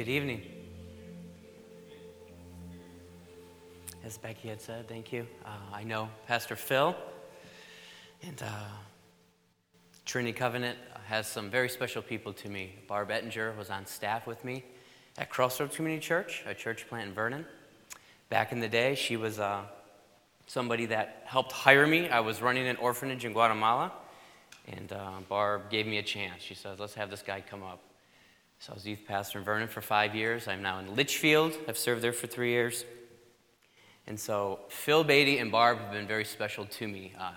Good evening. As Becky had said, thank you. Uh, I know Pastor Phil and uh, Trinity Covenant has some very special people to me. Barb Ettinger was on staff with me at Crossroads Community Church, a church plant in Vernon. Back in the day, she was uh, somebody that helped hire me. I was running an orphanage in Guatemala, and uh, Barb gave me a chance. She says, Let's have this guy come up. So I was youth pastor in Vernon for five years. I'm now in Litchfield. I've served there for three years. And so Phil Beatty and Barb have been very special to me. Uh,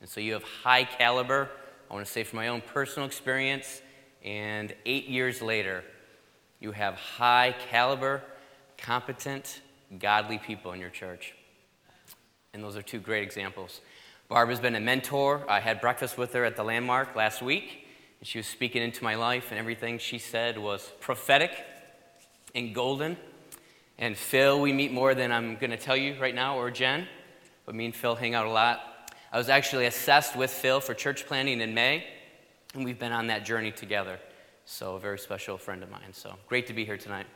and so you have high caliber, I want to say from my own personal experience, and eight years later, you have high caliber, competent, godly people in your church. And those are two great examples. Barb has been a mentor. I had breakfast with her at the Landmark last week. She was speaking into my life, and everything she said was prophetic and golden. And Phil, we meet more than I'm going to tell you right now, or Jen, but me and Phil hang out a lot. I was actually assessed with Phil for church planting in May, and we've been on that journey together. So, a very special friend of mine. So, great to be here tonight.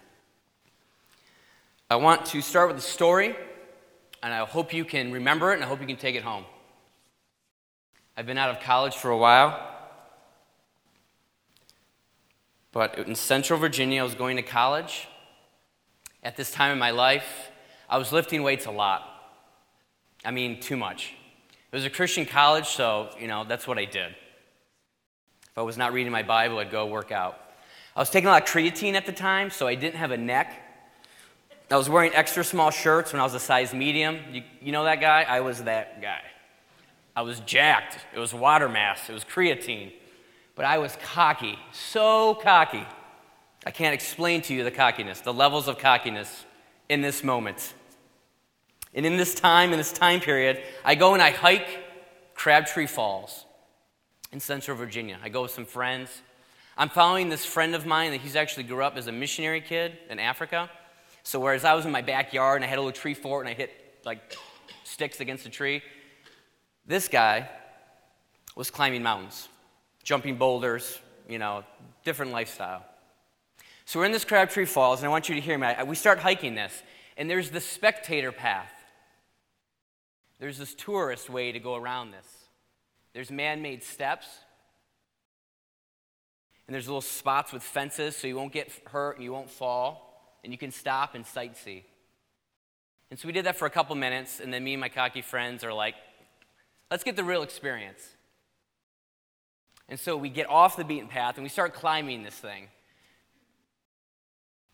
I want to start with a story, and I hope you can remember it, and I hope you can take it home. I've been out of college for a while, but in Central Virginia, I was going to college. At this time in my life, I was lifting weights a lot. I mean, too much. It was a Christian college, so, you know, that's what I did. If I was not reading my Bible, I'd go work out. I was taking a lot of creatine at the time, so I didn't have a neck. I was wearing extra small shirts when I was a size medium. You, you know that guy? I was that guy. I was jacked. It was water mass, it was creatine. But I was cocky, so cocky. I can't explain to you the cockiness, the levels of cockiness in this moment. And in this time, in this time period, I go and I hike Crabtree Falls in Central Virginia. I go with some friends. I'm following this friend of mine that he's actually grew up as a missionary kid in Africa. So whereas I was in my backyard and I had a little tree fort and I hit like sticks against a tree, this guy was climbing mountains jumping boulders, you know, different lifestyle. So we're in this Crabtree Falls, and I want you to hear me. We start hiking this, and there's the spectator path. There's this tourist way to go around this. There's man made steps, and there's little spots with fences so you won't get hurt and you won't fall, and you can stop and sightsee. And so we did that for a couple minutes, and then me and my cocky friends are like, let's get the real experience. And so we get off the beaten path and we start climbing this thing.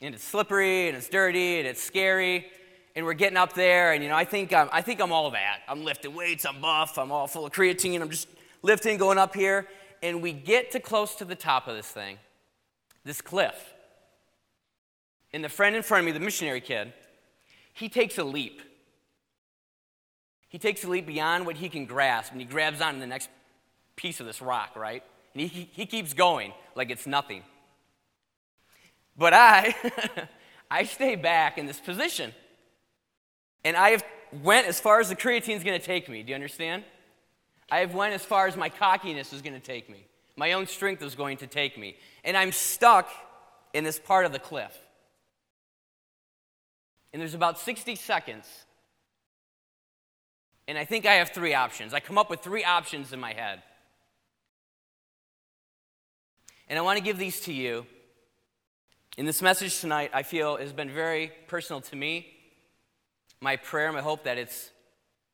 And it's slippery and it's dirty and it's scary. And we're getting up there, and you know, I think I'm, I think I'm all that. I'm lifting weights, I'm buff, I'm all full of creatine, I'm just lifting, going up here. And we get to close to the top of this thing, this cliff. And the friend in front of me, the missionary kid, he takes a leap. He takes a leap beyond what he can grasp, and he grabs on to the next piece of this rock, right? And he, he keeps going like it's nothing. But I, I stay back in this position. And I have went as far as the creatine is going to take me. Do you understand? I have went as far as my cockiness is going to take me. My own strength is going to take me. And I'm stuck in this part of the cliff. And there's about 60 seconds. And I think I have three options. I come up with three options in my head. And I want to give these to you. In this message tonight, I feel has been very personal to me. My prayer, my hope that it's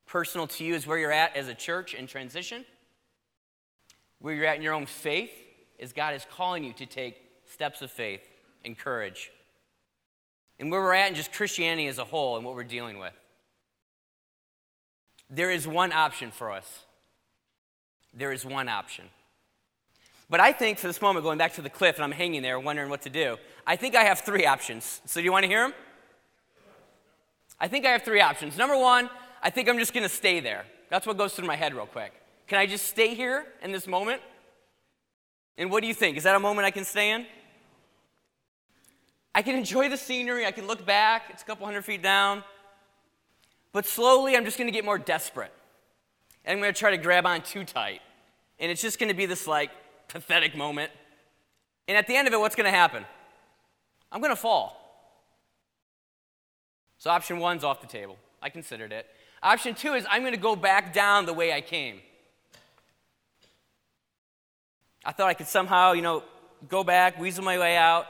personal to you is where you're at as a church in transition, where you're at in your own faith, as God is calling you to take steps of faith and courage, and where we're at in just Christianity as a whole and what we're dealing with. There is one option for us. There is one option. But I think for this moment, going back to the cliff and I'm hanging there wondering what to do, I think I have three options. So do you want to hear them? I think I have three options. Number one, I think I'm just going to stay there. That's what goes through my head real quick. Can I just stay here in this moment? And what do you think? Is that a moment I can stay in? I can enjoy the scenery. I can look back. It's a couple hundred feet down. But slowly, I'm just going to get more desperate. And I'm going to try to grab on too tight. And it's just going to be this like pathetic moment. And at the end of it, what's going to happen? I'm going to fall. So option one's off the table. I considered it. Option two is I'm going to go back down the way I came. I thought I could somehow, you know, go back, weasel my way out.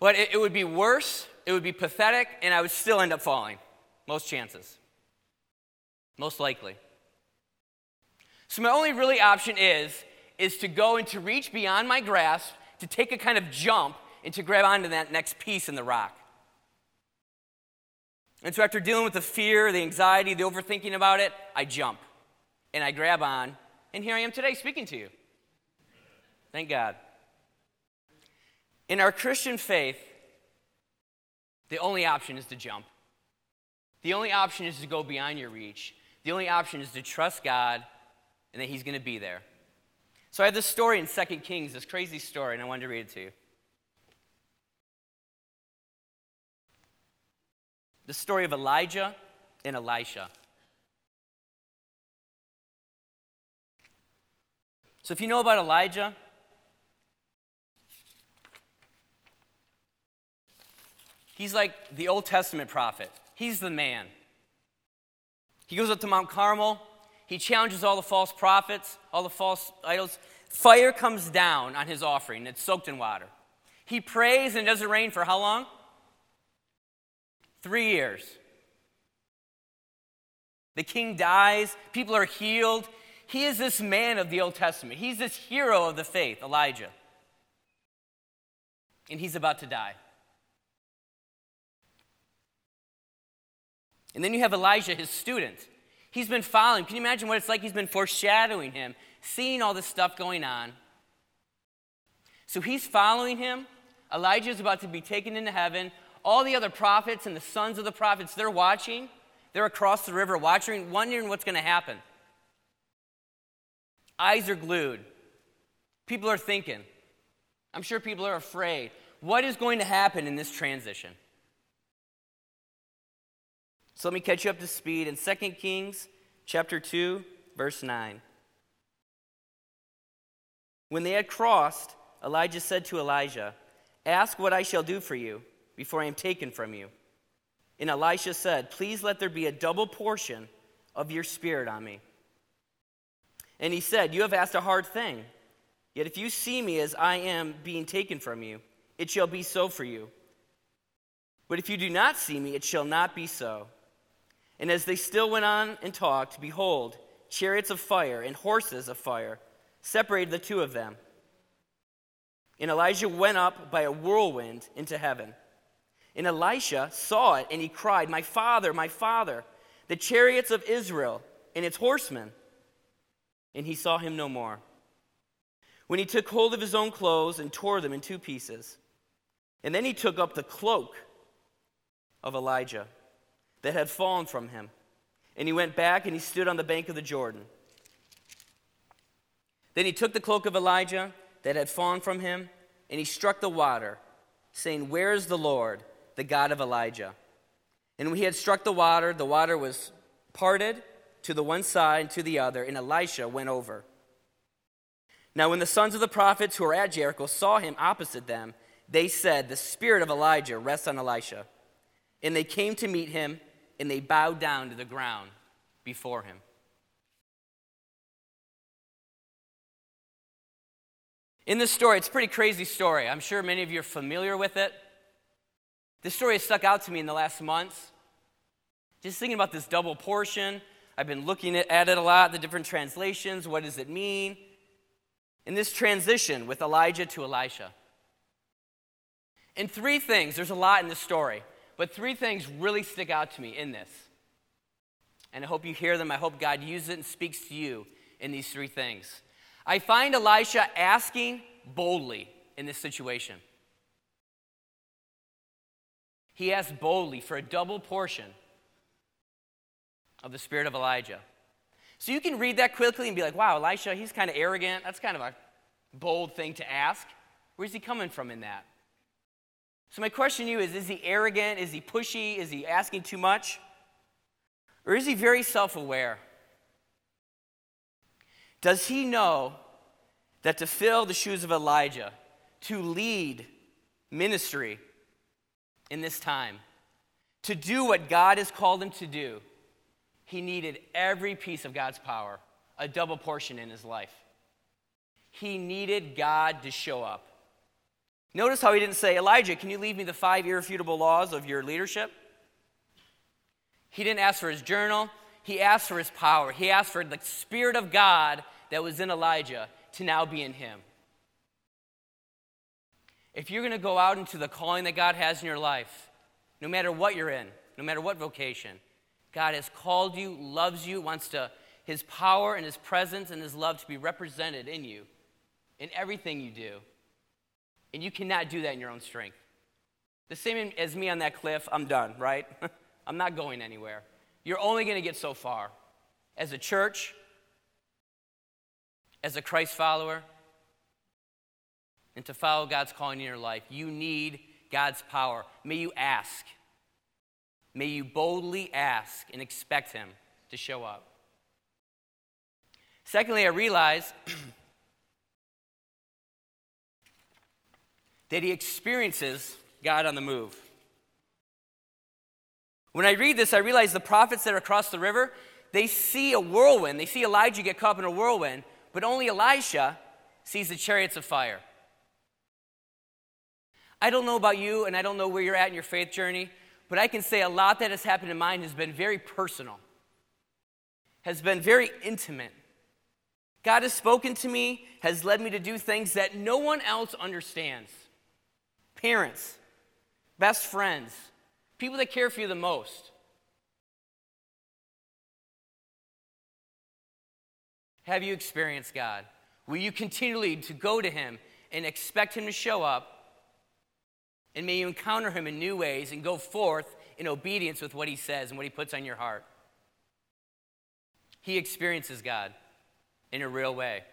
But it, it would be worse, it would be pathetic, and I would still end up falling. Most chances. Most likely. So my only really option is is to go and to reach beyond my grasp, to take a kind of jump and to grab onto that next piece in the rock. And so after dealing with the fear, the anxiety, the overthinking about it, I jump and I grab on, and here I am today speaking to you. Thank God. In our Christian faith, the only option is to jump. The only option is to go beyond your reach. The only option is to trust God and that He's going to be there. So I have this story in 2 Kings, this crazy story, and I wanted to read it to you. The story of Elijah and Elisha. So if you know about Elijah, he's like the Old Testament prophet. He's the man. He goes up to Mount Carmel. He challenges all the false prophets, all the false idols. Fire comes down on his offering, it's soaked in water. He prays and it doesn't rain for how long? Three years. The king dies, people are healed. He is this man of the Old Testament. He's this hero of the faith, Elijah. And he's about to die. And then you have Elisha, his student. He's been following. Can you imagine what it's like? He's been foreshadowing him, seeing all this stuff going on. So he's following him. Elijah is about to be taken into heaven. All the other prophets and the sons of the prophets, they're watching. They're across the river watching, wondering what's going to happen. Eyes are glued. People are thinking. I'm sure people are afraid. What is going to happen in this transition? So let me catch you up to speed in 2 Kings chapter 2 verse 9. When they had crossed, Elijah said to Elisha, "Ask what I shall do for you before I am taken from you." And Elisha said, "Please let there be a double portion of your spirit on me." And he said, "You have asked a hard thing. Yet if you see me as I am being taken from you, it shall be so for you. But if you do not see me, it shall not be so." And as they still went on and talked, behold, chariots of fire and horses of fire separated the two of them. And Elijah went up by a whirlwind into heaven. And Elisha saw it, and he cried, My father, my father, the chariots of Israel and its horsemen. And he saw him no more. When he took hold of his own clothes and tore them in two pieces. And then he took up the cloak of Elijah that had fallen from him. And he went back and he stood on the bank of the Jordan. Then he took the cloak of Elijah that had fallen from him, and he struck the water, saying, Where is the Lord, the God of Elijah? And when he had struck the water, the water was parted to the one side and to the other, and Elisha went over. Now, when the sons of the prophets who were at Jericho saw him opposite them, they said, The spirit of Elijah rests on Elisha. And they came to meet him and they bowed down to the ground before him. In this story, it's a pretty crazy story. I'm sure many of you are familiar with it. This story has stuck out to me in the last months. Just thinking about this double portion, I've been looking at it a lot, the different translations. What does it mean? In this transition with Elijah to Elisha. And three things, there's a lot in this story. But three things really stick out to me in this. And I hope you hear them. I hope God uses it and speaks to you in these three things. I find Elisha asking boldly in this situation. He asked boldly for a double portion of the spirit of Elijah. So you can read that quickly and be like, wow, Elisha, he's kind of arrogant. That's kind of a bold thing to ask. Where's he coming from in that? So, my question to you is Is he arrogant? Is he pushy? Is he asking too much? Or is he very self aware? Does he know that to fill the shoes of Elijah, to lead ministry in this time to do what God has called him to do, he needed every piece of God's power, a double portion in his life. He needed God to show up. Notice how he didn't say, Elijah, can you leave me the five irrefutable laws of your leadership? He didn't ask for his journal. He asked for his power. He asked for the Spirit of God that was in Elijah to now be in him. If you're going to go out into the calling that God has in your life, no matter what you're in, no matter what vocation, God has called you, loves you, wants to, his power and his presence and his love to be represented in you, in everything you do. And you cannot do that in your own strength. The same as me on that cliff, I'm done, right? I'm not going anywhere. You're only going to get so far. As a church, as a Christ follower, and to follow God's calling in your life, you need God's power. May you ask. May you boldly ask and expect Him to show up. Secondly, I realize that he experiences God on the move. When I read this, I realize the prophets that are across the river, they see a whirlwind. They see Elijah get caught in a whirlwind, but only Elisha sees the chariots of fire. I don't know about you, and I don't know where you're at in your faith journey, but I can say a lot that has happened in mine has been very personal, has been very intimate. God has spoken to me, has led me to do things that no one else understands. Parents, best friends, people that care for you the most. Have you experienced God? Will you continually to go to him and expect him to show up? And may you encounter him in new ways and go forth in obedience with what he says and what he puts on your heart. He experiences God in a real way.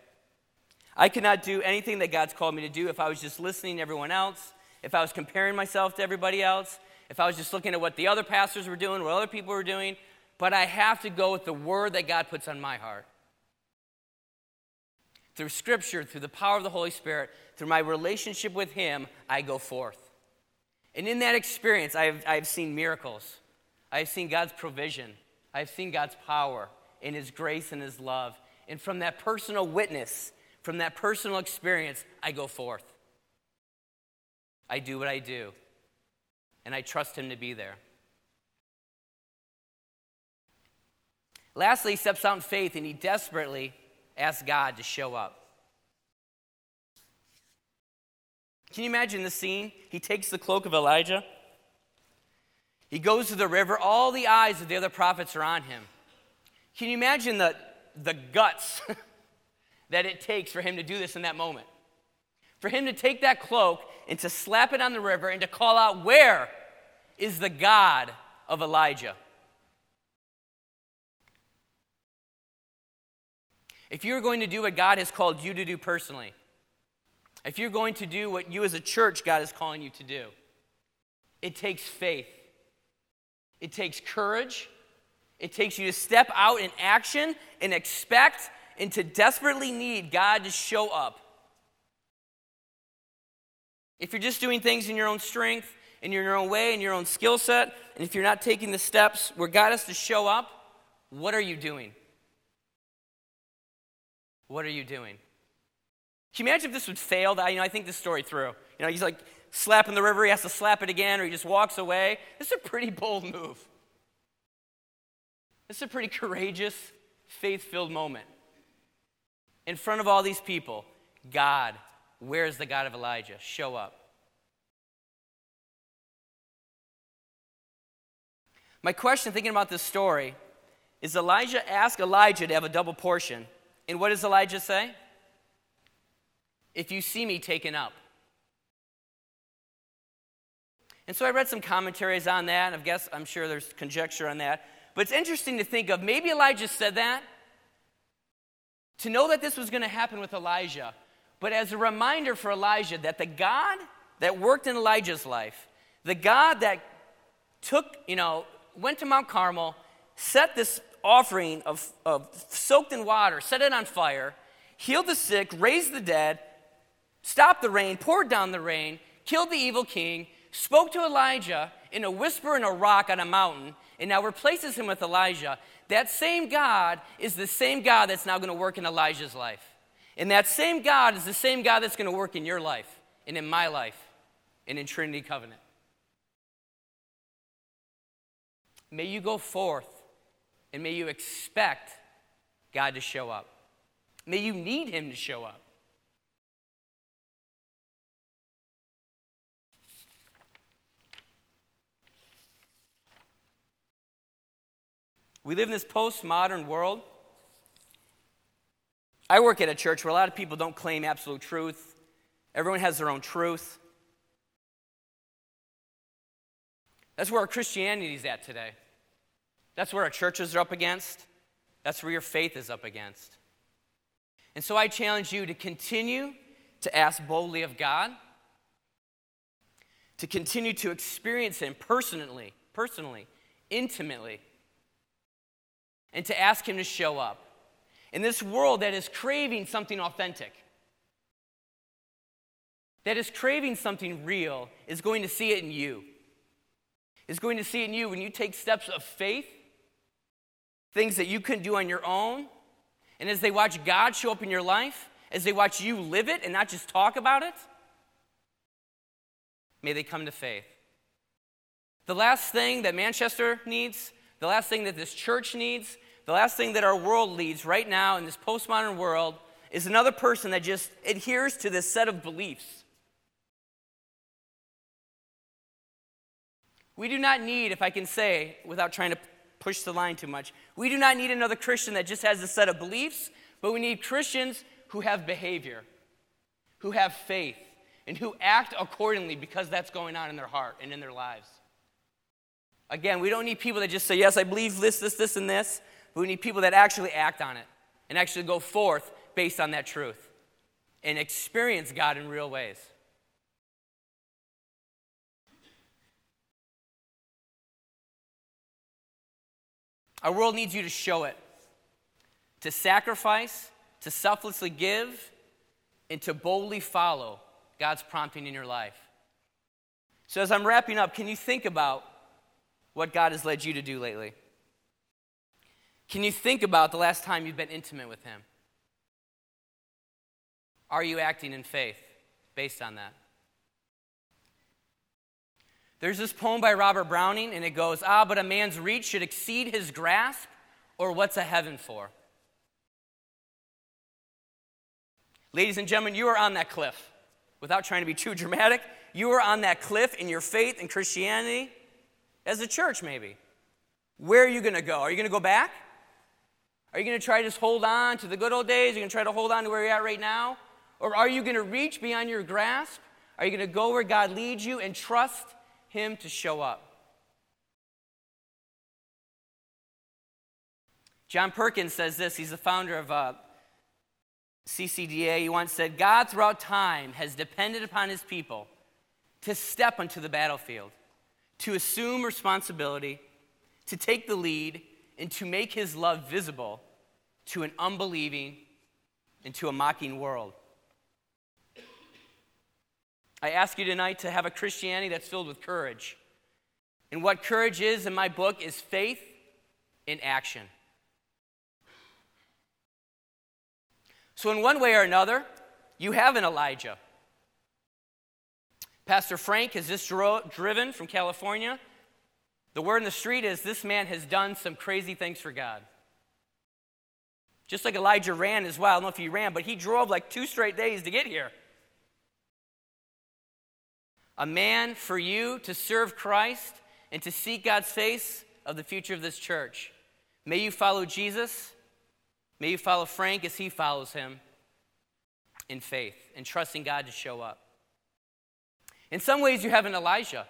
I could not do anything that God's called me to do if I was just listening to everyone else, if I was comparing myself to everybody else, if I was just looking at what the other pastors were doing, what other people were doing, but I have to go with the word that God puts on my heart. Through scripture, through the power of the Holy Spirit, through my relationship with Him, I go forth. And in that experience, I've, I've seen miracles. I've seen God's provision. I've seen God's power in His grace and His love. And from that personal witness, from that personal experience, I go forth. I do what I do and I trust Him to be there. Lastly, he steps out in faith and he desperately asks God to show up. Can you imagine the scene? He takes the cloak of Elijah. He goes to the river. All the eyes of the other prophets are on him. Can you imagine the, the guts that it takes for him to do this in that moment? For him to take that cloak and to slap it on the river and to call out, Where is the God of Elijah? If you're going to do what God has called you to do personally, if you're going to do what you as a church God is calling you to do, it takes faith. It takes courage. It takes you to step out in action and expect and to desperately need God to show up. If you're just doing things in your own strength, in your own way, in your own skill set, and if you're not taking the steps where God has to show up, what are you doing? What are you doing? Can you imagine if this would fail? I, you know, I think this story through. You know, he's like slapping the river, he has to slap it again, or he just walks away. This is a pretty bold move. This is a pretty courageous, faith filled moment. In front of all these people, God, where's the God of Elisha? Show up. My question, thinking about this story, is Elijah asked Elijah to have a double portion. And what does Elijah say? If you see me taken up. And so I read some commentaries on that, and I guess I'm sure there's conjecture on that. But it's interesting to think of maybe Elijah said that to know that this was going to happen with Elijah, but as a reminder for Elisha that the God that worked in Elijah's life, the God that took, you know, went to Mount Carmel, set this offering of, of soaked in water, set it on fire, healed the sick, raised the dead, stopped the rain, poured down the rain, killed the evil king, spoke to Elijah in a whisper in a rock on a mountain, and now replaces him with Elisha, that same God is the same God that's now going to work in Elisha's life. And that same God is the same God that's going to work in your life and in my life and in Trinity Covenant. May you go forth and may you expect God to show up. May you need Him to show up. We live in this postmodern world. I work at a church where a lot of people don't claim absolute truth. Everyone has their own truth. That's where our Christianity is at today. That's where our churches are up against. That's where your faith is up against. And so I challenge you to continue to ask boldly of God, to continue to experience Him personally, personally, intimately and to ask Him to show up. In this world that is craving something authentic, that is craving something real, is going to see it in you. Is going to see it in you when you take steps of faith, things that you couldn't do on your own. And as they watch God show up in your life, as they watch you live it and not just talk about it, may they come to faith. The last thing that Manchester needs, the last thing that this church needs, the last thing that our world leads right now in this postmodern world is another person that just adheres to this set of beliefs. We do not need, if I can say, without trying to push the line too much, we do not need another Christian that just has a set of beliefs, but we need Christians who have behavior, who have faith, and who act accordingly because that's going on in their heart and in their lives. Again, we don't need people that just say, Yes, I believe this, this, this, and this. But we need people that actually act on it and actually go forth based on that truth and experience God in real ways. Our world needs you to show it, to sacrifice, to selflessly give, and to boldly follow God's prompting in your life. So, as I'm wrapping up, can you think about what God has led you to do lately? Can you think about the last time you've been intimate with Him? Are you acting in faith based on that? There's this poem by Robert Browning, and it goes, Ah, but a man's reach should exceed his grasp, or what's a heaven for? Ladies and gentlemen, you are on that cliff. Without trying to be too dramatic, you are on that cliff in your faith in Christianity, as a church, maybe. Where are you going to go? Are you going to go back? Are you going to try to just hold on to the good old days? Are you going to try to hold on to where you're at right now? Or are you going to reach beyond your grasp? Are you going to go where God leads you and trust Him to show up? John Perkins says this. He's the founder of uh, CCDA. He once said, God throughout time has depended upon His people to step onto the battlefield, to assume responsibility, to take the lead, and to make his love visible to an unbelieving and to a mocking world. I ask you tonight to have a Christianity that's filled with courage. And what courage is in my book is faith in action. So, in one way or another, you have an Elijah. Pastor Frank has just driven from California the word in the street is this man has done some crazy things for God. Just like Elijah ran as well. I don't know if he ran, but he drove like two straight days to get here. A man for you to serve Christ and to seek God's face of the future of this church. May you follow Jesus. May you follow Frank as he follows him in faith and trusting God to show up. In some ways, you have an Elijah.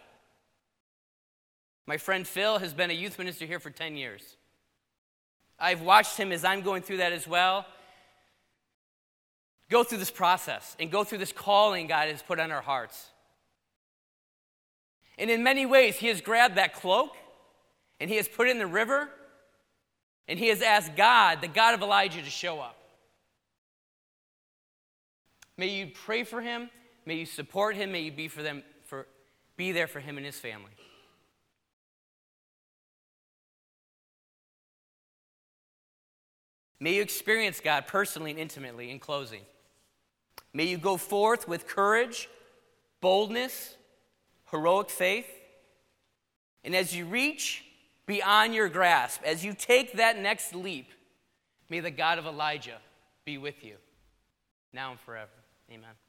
My friend Phil has been a youth minister here for 10 years. I've watched him as I'm going through that as well. Go through this process and go through this calling God has put on our hearts. And in many ways, he has grabbed that cloak and he has put it in the river and he has asked God, the God of Elijah, to show up. May you pray for him. May you support him. May you be for them for Be there for him and his family. May you experience God personally and intimately in closing. May you go forth with courage, boldness, heroic faith. And as you reach beyond your grasp, as you take that next leap, may the God of Elijah be with you now and forever. Amen.